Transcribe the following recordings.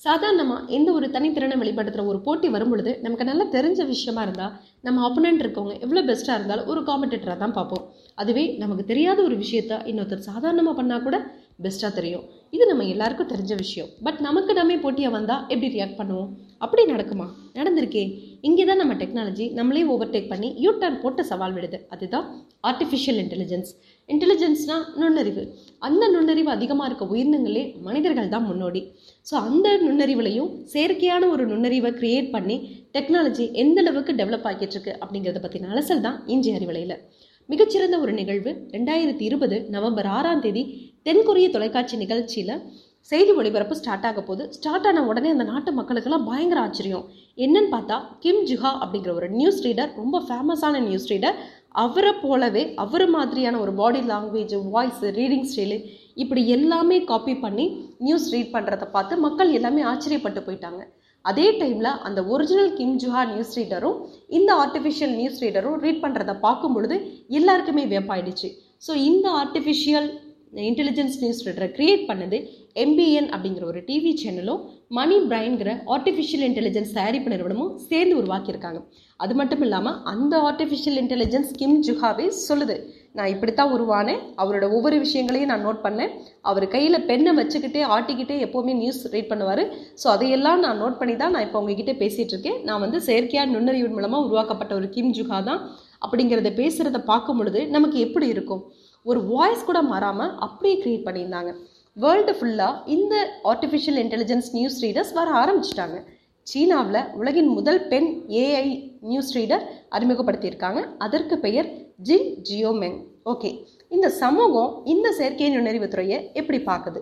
சாதாரணமாக எந்த ஒரு தனித்திறனை வெளிப்படுத்துகிற ஒரு போட்டி வரும் பொழுது நமக்கு நல்லா தெரிஞ்ச விஷயமா இருந்தால் நம்ம ஆப்போனண்ட் இருக்கவங்க எவ்வளோ பெஸ்ட்டாக இருந்தாலும் ஒரு காம்படிட்டராக தான் பார்ப்போம். அதுவே நமக்கு தெரியாத ஒரு விஷயத்த இன்னொருத்தர் சாதாரணமாக பண்ணால் கூட பெஸ்ட்டாக தெரியும். இது நம்ம எல்லாருக்கும் தெரிஞ்ச விஷயம். பட் நமக்கு நம்ம போட்டியாக வந்தால் எப்படி ரியாக்ட் பண்ணுவோம்? அப்படி நடக்குமா? நடந்திருக்கே. இங்கே தான் நம்ம டெக்னாலஜி நம்மளே ஓவர்டேக் பண்ணி யூ டர்ன் போட்டு சவால் விடுது. அதுதான் ஆர்டிஃபிஷியல் இன்டெலிஜென்ஸ் இன்டெலிஜென்ஸ்னா நுண்ணறிவு. அந்த நுண்ணறிவு அதிகமாக இருக்க உயிரினங்களே மனிதர்கள் தான் முன்னோடி. ஸோ அந்த நுண்ணறிவுலையும் செயற்கையான ஒரு நுண்ணறிவை க்ரியேட் பண்ணி டெக்னாலஜி எந்த அளவுக்கு டெவலப் ஆகிட்டு இருக்கு அப்படிங்கிறத பற்றின அலசல் தான் இஞ்சி அறிவலையில். மிகச்சிறந்த ஒரு நிகழ்வு ரெண்டாயிரத்தி இருபது நவம்பர் ஆறாம் தேதி தென்கொரிய தொலைக்காட்சி நிகழ்ச்சியில் செய்தி ஒளிபரப்பு ஸ்டார்ட் ஆக போது ஸ்டார்ட் ஆன உடனே அந்த நாட்டு மக்களுக்கெல்லாம் பயங்கர ஆச்சரியம். என்னன்னு பார்த்தா கிம் ஜுஹா அப்படிங்கிற ஒரு நியூஸ் ரீடர் ரொம்ப ஃபேமஸான நியூஸ் ரீடர் அவரை போலவே அவர் மாதிரியான ஒரு body language voice reading style இப்படி எல்லாமே காப்பி பண்ணி நியூஸ் ரீட் பண்ணுறதை பார்த்து மக்கள் எல்லாமே ஆச்சரியப்பட்டு போயிட்டாங்க. அதே டைமில் அந்த ஒரிஜினல் கிம் ஜுஹா நியூஸ் ரீடரும் இந்த ஆர்டிஃபிஷியல் நியூஸ் ரீடரும் ரீட் பண்ணுறத பார்க்கும் பொழுது எல்லாருக்குமே வியப்பாயிடுச்சு. ஸோ இந்த ஆர்டிஃபிஷியல் இன்டெலிஜென்ஸ் நியூஸ் ரீடரை க்ரியேட் பண்ணது எம்பிஎன் அப்படிங்கிற ஒரு டிவி சேனலும் மணி பிரைன்கிற ஆர்டிஃபிஷியல் இன்டெலிஜென்ஸ் தயாரிப்பு நிறுவனமும் சேர்ந்து உருவாக்கியிருக்காங்க. அது மட்டும் இல்லாமல் அந்த ஆர்டிஃபிஷியல் இன்டெலிஜென்ஸ் கிம் ஜுஹாவே சொல்லுது. நான் இப்படித்தான் உருவானேன். அவரோட ஒவ்வொரு விஷயங்களையும் நான் நோட் பண்ணேன். அவர் கையில் பெண்ணை வச்சுக்கிட்டே ஆட்டிக்கிட்டே எப்போவுமே நியூஸ் ரீட் பண்ணுவார். ஸோ அதையெல்லாம் நான் நோட் பண்ணி தான் நான் இப்போ உங்ககிட்ட பேசிகிட்டு இருக்கேன் நான் வந்து செயற்கையாக நுண்ணறிவு மூலமாக உருவாக்கப்பட்ட ஒரு கிம் ஜுஹா தான். அப்படிங்கிறத பேசுகிறத பார்க்கும் பொழுது நமக்கு எப்படி இருக்கும்? ஒரு வாய்ஸ் கூட மாறாமல் அப்படியே க்ரியேட் பண்ணியிருந்தாங்க. வேர்ல்டு ஃபுல்லாக இந்த ஆர்டிஃபிஷியல் இன்டெலிஜென்ஸ் நியூஸ் ரீடர்ஸ் வர ஆரம்பிச்சிட்டாங்க. சீனாவில் உலகின் முதல் பெண் ஏஐ நியூஸ் ரீடர் அறிமுகப்படுத்தியிருக்காங்க. அதற்கு பெயர் ஜின் ஜியோமெங். ஓகே இந்த சமூகம் இந்த செயற்கை நுண்ணறிவு துறையை எப்படி பார்க்குது?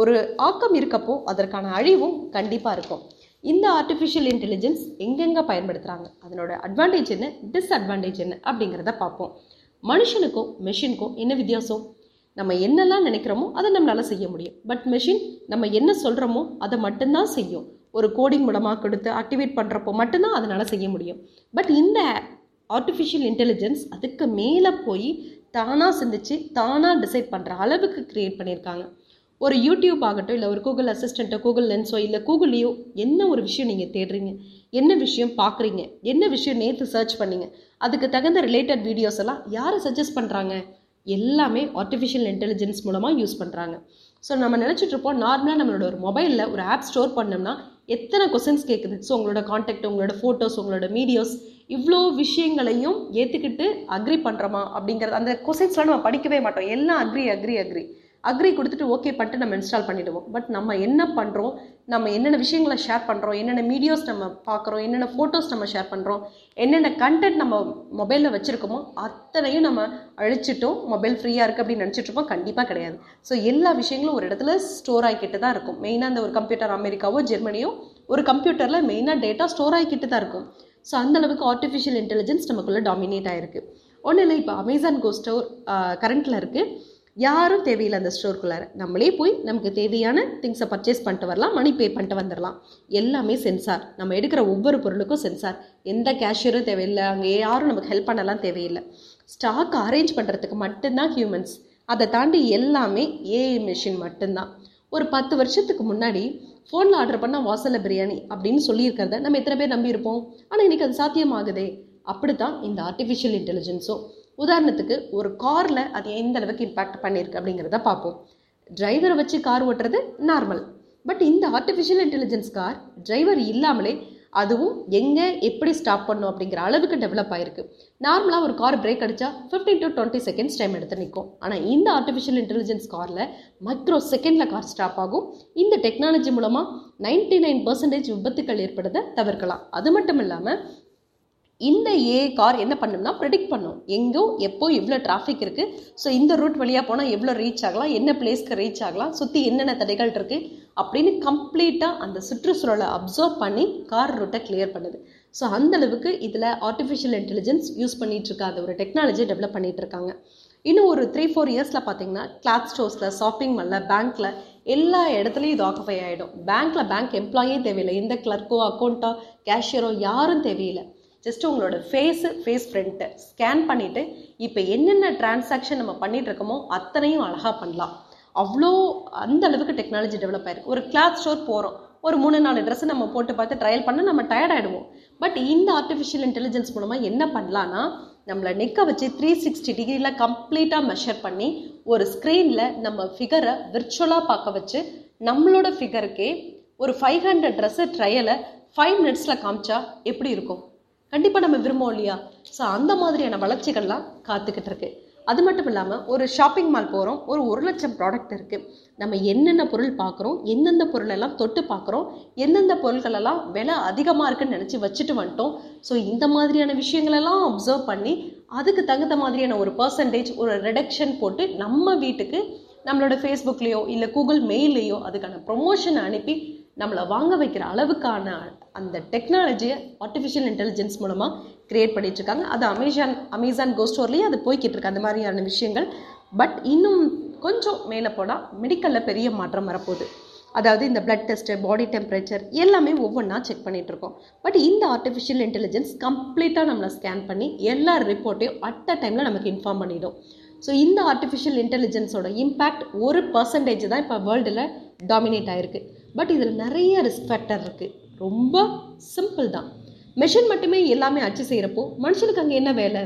ஒரு ஆக்கம் இருக்கப்போ அதற்கான அழிவும் கண்டிப்பாக இருக்கும். இந்த ஆர்டிஃபிஷியல் இன்டெலிஜென்ஸ் எங்கெங்கே பயன்படுத்துகிறாங்க அதனோட அட்வான்டேஜ் என்ன? டிஸ்அட்வான்டேஜ் என்ன? அப்படிங்கிறத பார்ப்போம். மனுஷனுக்கும் மெஷினுக்கும் என்ன வித்தியாசம்? நம்ம என்னெல்லாம் நினைக்கிறோமோ அதை நம்மளால செய்ய முடியும். பட் மெஷின் நம்ம என்ன சொல்கிறோமோ அதை மட்டும்தான் செய்யும். ஒரு கோடிங் மூலமாக கொடுத்து ஆக்டிவேட் பண்ணுறப்போ மட்டும்தான் அதனால் செய்ய முடியும். பட் இந்த ஆர்டிஃபிஷியல் இன்டெலிஜென்ஸ் அதுக்கு மேலே போய் தானாக சிந்திச்சு தானாக டிசைட் பண்ணுற அளவுக்கு க்ரியேட் பண்ணியிருக்காங்க. ஒரு யூடியூப் ஆகட்டும் இல்லை ஒரு கூகுள் அசிஸ்டண்ட்டோ கூகுள் லென்ஸோ இல்லை கூகுள்லேயோ என்ன ஒரு விஷயம் நீங்கள் தேடுறீங்க? என்ன விஷயம் பார்க்குறீங்க என்ன விஷயம் நேற்று சர்ச் பண்ணீங்க? அதுக்கு தகுந்த ரிலேட்டட் வீடியோஸ் எல்லாம் யாரை சஜஸ்ட் பண்ணுறாங்க எல்லாமே ஆர்டிஃபிஷியல் இன்டெலிஜென்ஸ் மூலமாக யூஸ் பண்ணுறாங்க ஸோ நம்ம நினச்சிட்ருப்போம் நார்மலாக நம்மளோட ஒரு மொபைலில் ஒரு ஆப் ஸ்டோர் பண்ணோம்னா எத்தனை கொஸ்டின்ஸ் கேட்குது ஸோ உங்களோட காண்டாக்ட் உங்களோட ஃபோட்டோஸ் உங்களோட வீடியோஸ் இவ்வளோ விஷயங்களையும் ஏற்றுக்கிட்டு அக்ரி பண்ணுறோமா அப்படிங்கிறது அந்த கொஸ்டின்ஸ்லாம் நம்ம படிக்கவே மாட்டோம். எல்லாம் அக்ரி அக்ரி அக்ரி அக்ரி கொடுத்துட்டு ஓகே பண்ணிட்டு நம்ம இன்ஸ்டால் பண்ணிவிடுவோம் பட் நம்ம என்ன பண்ணுறோம் நம்ம என்னென்ன விஷயங்களை ஷேர் பண்ணுறோம் என்னென்ன வீடியோஸ் நம்ம பார்க்குறோம்? என்னென்ன ஃபோட்டோஸ் நம்ம ஷேர் பண்ணுறோம் என்னென்ன கண்டென்ட் நம்ம மொபைலில் வச்சுருக்கோமோ அத்தனையும் நம்ம அழிச்சிட்டோம். மொபைல் ஃப்ரீயாக இருக்குது அப்படின்னு நினச்சிட்ருப்போம் கண்டிப்பாக கிடையாது. ஸோ எல்லா விஷயங்களும் ஒரு இடத்துல ஸ்டோர் ஆகிக்கிட்டு தான் இருக்கும். மெயினாக அந்த ஒரு கம்ப்யூட்டர் அமெரிக்காவோ ஜெர்மனியோ ஒரு கம்ப்யூட்டரில் மெயினாக டேட்டா ஸ்டோர் ஆகிக்கிட்டு தான் இருக்கும். ஸோ அந்தளவுக்கு ஆர்டிஃபிஷியல் இன்டெலிஜென்ஸ் நமக்குள்ளே டாமினேட் ஆகிருக்கு ஒன்றும் இல்லை இப்போ அமேசான் கோ ஸ்டோர் கரண்ட்டில் இருக்குது யாரும் தேவையில்லை அந்த ஸ்டோருக்குள்ளார நம்மளே போய் நமக்கு தேவையான திங்ஸை பர்ச்சேஸ் பண்ணிட்டு வரலாம் மணி பே பண்ணிட்டு வந்துடலாம் எல்லாமே சென்சார் நம்ம எடுக்கிற ஒவ்வொரு பொருளுக்கும் சென்சார் எந்த கேஷியரும் தேவையில்லை. அங்கே யாரும் நமக்கு ஹெல்ப் பண்ணலாம் தேவையில்லை. ஸ்டாக் அரேஞ்ச் பண்ணுறதுக்கு மட்டும்தான் ஹியூமன்ஸ் அதை தாண்டி எல்லாமே ஏஐ மிஷின் மட்டும்தான். ஒரு பத்து வருஷத்துக்கு முன்னாடி ஃபோனில் ஆர்டர் பண்ணால் வாசலில் பிரியாணி அப்படின்னு சொல்லியிருக்கிறத நம்ம எத்தனை பேர் நம்பியிருப்போம்? ஆனால் இன்றைக்கி அது சாத்தியமாகுதே. அப்படி தான் இந்த ஆர்டிஃபிஷியல் இன்டெலிஜென்ஸும் உதாரணத்துக்கு ஒரு காரில் அது எந்த அளவுக்கு இம்பேக்ட் பண்ணியிருக்கு அப்படிங்கிறத பார்ப்போம். டிரைவரை வச்சு கார் ஓட்டுறது நார்மல் பட் இந்த ஆர்டிஃபிஷியல் இன்டெலிஜென்ஸ் கார் டிரைவர் இல்லாமலே அதுவும் எங்கே எப்படி ஸ்டாப் பண்ணும் அப்படிங்கிற அளவுக்கு டெவலப் ஆயிருக்கு. நார்மலாக ஒரு கார் பிரேக் அடித்தா fifteen to twenty seconds time எடுத்து நிற்கும். ஆனால் இந்த ஆர்டிஃபிஷியல் இன்டெலிஜென்ஸ் காரில் மைக்ரோ செகண்டில் கார் ஸ்டாப் ஆகும். இந்த டெக்னாலஜி மூலமாக நைன்டி நைன் பர்சன்டேஜ் விபத்துக்கள் ஏற்படுறதை தவிர்க்கலாம். அது மட்டும் இல்லாமல் இந்த ஏ கார் என்ன பண்ணும்னா ப்ரெடிக்ட் பண்ணும். எங்கோ எப்போ எவ்வளோ டிராஃபிக் இருக்குது ஸோ இந்த ரூட் வழியாக போனால் எவ்வளோ ரீச் ஆகலாம் என்ன பிளேஸ்க்கு ரீச் ஆகலாம் சுற்றி என்னென்ன தடைகள் இருக்குது அப்படின்னு கம்ப்ளீட்டாக அந்த சுற்றுச்சூழலை அப்சர்வ் பண்ணி கார் ரூட்டை கிளியர் பண்ணுது. ஸோ அந்த அளவுக்கு இதில் ஆர்டிஃபிஷியல் இன்டெலிஜென்ஸ் யூஸ் பண்ணிட்டு இருக்காத ஒரு டெக்னாலஜி டெவலப் பண்ணிட்டு இருக்காங்க. இன்னும் ஒரு த்ரீ ஃபோர் இயர்ஸில் பார்த்தீங்கன்னா கிளாத் ஸ்டோர்ஸில் ஷாப்பிங் மாலில் பேங்க்கில் எல்லா இடத்துலையும் இது ஆக்குஃபை ஆகிடும் பேங்க்கில் பேங்க் எம்ப்ளாயே தேவையில்லை. எந்த கிளர்க்கோ அக்கௌண்ட்டோ கேஷியரோ யாரும் தேவையில்லை. ஜஸ்ட் உங்களோட ஃபேஸு ஃபேஸ் ஃப்ரண்ட்டை ஸ்கேன் பண்ணிவிட்டு இப்போ என்னென்ன டிரான்சாக்ஷன் நம்ம பண்ணிகிட்டு இருக்கோமோ அத்தனையும் அழகாக பண்ணலாம். அவ்வளோ அந்த அளவுக்கு டெக்னாலஜி டெவலப் ஆயிருக்கு. ஒரு கிளாத் ஸ்டோர் போகிறோம் ஒரு மூணு நாலு ட்ரெஸ்ஸை நம்ம போட்டு பார்த்து ட்ரையல் பண்ண நம்ம டயர்ட் ஆகிடுவோம் பட் இந்த ஆர்டிஃபிஷியல் இன்டெலிஜென்ஸ் மூலமாக என்ன பண்ணலான்னா நம்மளை நிற்க வச்சு த்ரீ சிக்ஸ்டி டிகிரியில் கம்ப்ளீட்டாக மெஷர் பண்ணி ஒரு ஸ்க்ரீனில் நம்ம ஃபிகரை விர்ச்சுவலாக பார்க்க வச்சு நம்மளோட ஃபிகருக்கே ஒரு ஃபைவ் ஹண்ட்ரட் ட்ரெஸ்ஸு ட்ரையலை ஃபைவ் மினிட்ஸில் காமிச்சா எப்படி இருக்கும்? கண்டிப்பாக நம்ம விரும்புவோம் இல்லையா? ஸோ அந்த மாதிரியான வளர்ச்சிகள்லாம் காத்துக்கிட்டு இருக்கு அது மட்டும் இல்லாமல் ஒரு ஷாப்பிங் மால் போகிறோம் ஒரு ஒரு லட்சம் ப்ராடக்ட் இருக்குது நம்ம என்னென்ன பொருள் பார்க்குறோம் எந்தெந்த பொருளெல்லாம் தொட்டு பார்க்குறோம் எந்தெந்த பொருட்களெல்லாம் விலை அதிகமாக இருக்குன்னு நினச்சி வச்சுட்டு வந்துட்டோம். ஸோ இந்த மாதிரியான விஷயங்களெல்லாம் அப்சர்வ் பண்ணி அதுக்கு தகுந்த மாதிரியான ஒரு பர்சன்டேஜ் ஒரு ரிடக்ஷன் போட்டு நம்ம வீட்டுக்கு நம்மளோட ஃபேஸ்புக்லேயோ இல்லை கூகுள் மெயிலையோ அதுக்கான ப்ரொமோஷன் அனுப்பி நம்மளை வாங்க வைக்கிற அளவுக்கான அந்த டெக்னாலஜியை ஆர்டிஃபிஷியல் இன்டெலிஜென்ஸ் மூலமாக கிரியேட் பண்ணிட்டு இருக்காங்க அது அமேசான் அமேசான் கோ ஸ்டோர்லேயே அது போய்கிட்டு இருக்கு அந்த மாதிரியான விஷயங்கள். பட் இன்னும் கொஞ்சம் மேலே போனால் மெடிக்கலில் பெரிய மாற்றம் வரப்போகுது. அதாவது இந்த பிளட் டெஸ்ட்டு பாடி டெம்பரேச்சர் எல்லாமே ஒவ்வொன்றா செக் பண்ணிட்டு இருக்கோம் பட் இந்த ஆர்டிஃபிஷியல் இன்டெலிஜென்ஸ் கம்ப்ளீட்டாக நம்மளை ஸ்கேன் பண்ணி எல்லா ரிப்போர்ட்டையும் அட் அ டைமில் நமக்கு இன்ஃபார்ம் பண்ணிடும். ஸோ இந்த ஆர்டிஃபிஷியல் இன்டெலிஜென்ஸோட இம்பேக்ட் ஒரு பர்சன்டேஜ் தான் இப்போ வேர்ல்டில் டாமினேட் ஆகிருக்கு பட் இதில் நிறைய ரிஸ்க் ஃபேக்டர் இருக்குது ரொம்ப சிம்பிள் தான். மெஷின் மட்டுமே எல்லாமே அச்சு செய்கிறப்போ மனுஷனுக்கு அங்கே என்ன வேலை?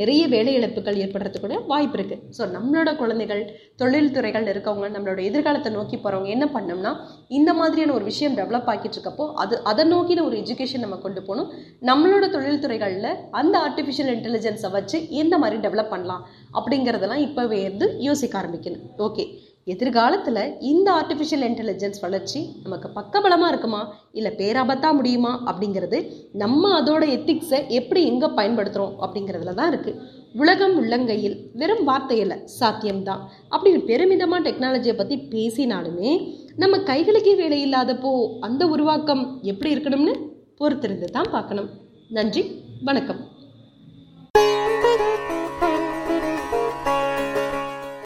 நிறைய வேலை இழப்புகள் ஏற்படுறதுக்கு கூட வாய்ப்பு இருக்குது ஸோ நம்மளோட குழந்தைகள் தொழில்துறைகள் இருக்கவங்க நம்மளோட எதிர்காலத்தை நோக்கி போகிறவங்க என்ன பண்ணோம்னா இந்த மாதிரியான ஒரு விஷயம் டெவலப் ஆக்கிட்டு இருக்கப்போ அது அதை நோக்கின ஒரு எஜுகேஷன் நம்ம கொண்டு போகணும். நம்மளோட தொழில்துறைகளில் அந்த ஆர்டிஃபிஷியல் இன்டெலிஜென்ஸை வச்சு எந்த மாதிரி டெவலப் பண்ணலாம். அப்படிங்கிறதெல்லாம் இப்போவே இருந்து யோசிக்க ஆரம்பிக்கணும். ஓகே எதிர்காலத்தில் இந்த ஆர்டிஃபிஷியல் இன்டெலிஜென்ஸ் வளர்ச்சி நமக்கு பக்கபலமாக இருக்குமா? இல்லை பேராபத்தாக முடியுமா? அப்படிங்கிறது நம்ம அதோட எத்திக்ஸை எப்படி எங்கே பயன்படுத்துகிறோம் அப்படிங்கிறதுல தான் இருக்குது உலகம் உள்ளங்கையில் வெறும் வார்த்தையில் சாத்தியம்தான். அப்படின்னு பெருமிதமாக டெக்னாலஜியை பற்றி பேசினாலுமே நம்ம கைகளுக்கே வேலை இல்லாதப்போ அந்த உருவாக்கம் எப்படி இருக்கணும்னு பொறுத்திருந்து தான் பார்க்கணும். நன்றி வணக்கம்.